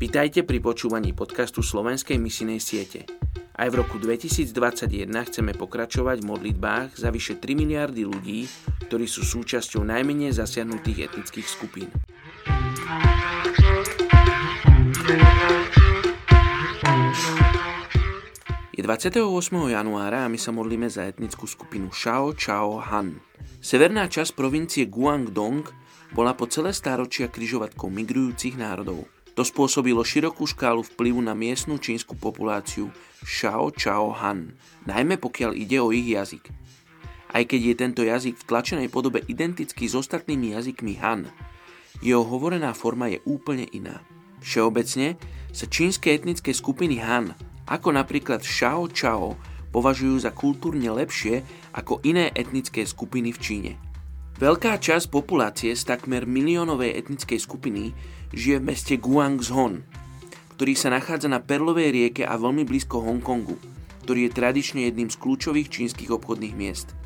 Vitajte pri počúvaní podcastu Slovenskej misinej siete. Aj v roku 2021 chceme pokračovať v modlitbách za vyše 3 miliardy ľudí, ktorí sú súčasťou najmenej zasiahnutých etnických skupín. Je 28. januára a my sa modlíme za etnickú skupinu Shao Chao Han. Severná časť provincie Guangdong bola po celé stáročia kryžovatkou migrujúcich národov. To spôsobilo širokú škálu vplyvu na miestnú čínsku populáciu Shao Chao Han, najmä pokiaľ ide o ich jazyk. Aj keď je tento jazyk v tlačenej podobe identický s ostatnými jazykmi Han, jeho hovorená forma je úplne iná. Všeobecne sa čínske etnické skupiny Han, ako napríklad Shao Chao, považujú za kultúrne lepšie ako iné etnické skupiny v Číne. Veľká časť populácie z takmer miliónovej etnickej skupiny žije v meste Guangzhou, ktorý sa nachádza na Perlovej rieke a veľmi blízko Hongkongu, ktorý je tradične jedným z kľúčových čínskych obchodných miest.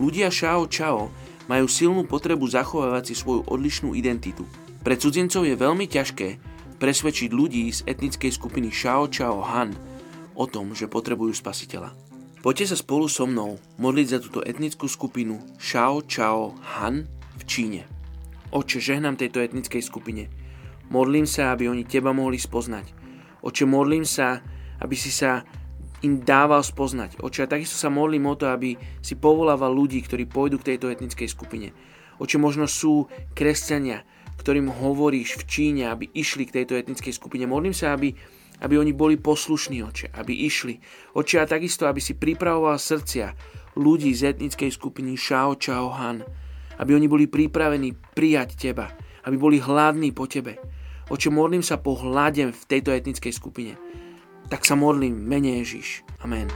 Ľudia Shao Chao majú silnú potrebu zachovávať si svoju odlišnú identitu. Pre cudzincov je veľmi ťažké presvedčiť ľudí z etnickej skupiny Shao Chao Han o tom, že potrebujú spasiteľa. Poďte sa spolu so mnou modliť za túto etnickú skupinu Shao Chao Han v Číne. Oče, žehnám tejto etnickej skupine. Modlím sa, aby oni teba mohli spoznať. Oče, modlím sa, aby si sa im dával spoznať. Oče, a takisto sa modlím o to, aby si povolával ľudí, ktorí pôjdu k tejto etnickej skupine. Oče, možno sú kresťania, ktorým hovoríš v Číne, aby išli k tejto etnickej skupine. Modlím sa, aby aby oni boli poslušní, oče, aby išli. Oče, a takisto, aby si pripravoval srdcia ľudí z etnickej skupiny Shao Chao Han, aby oni boli pripravení prijať teba, aby boli hladní po tebe. Oče, modlím sa po hlade v tejto etnickej skupine. Tak sa modlím, mene Ježiš. Amen.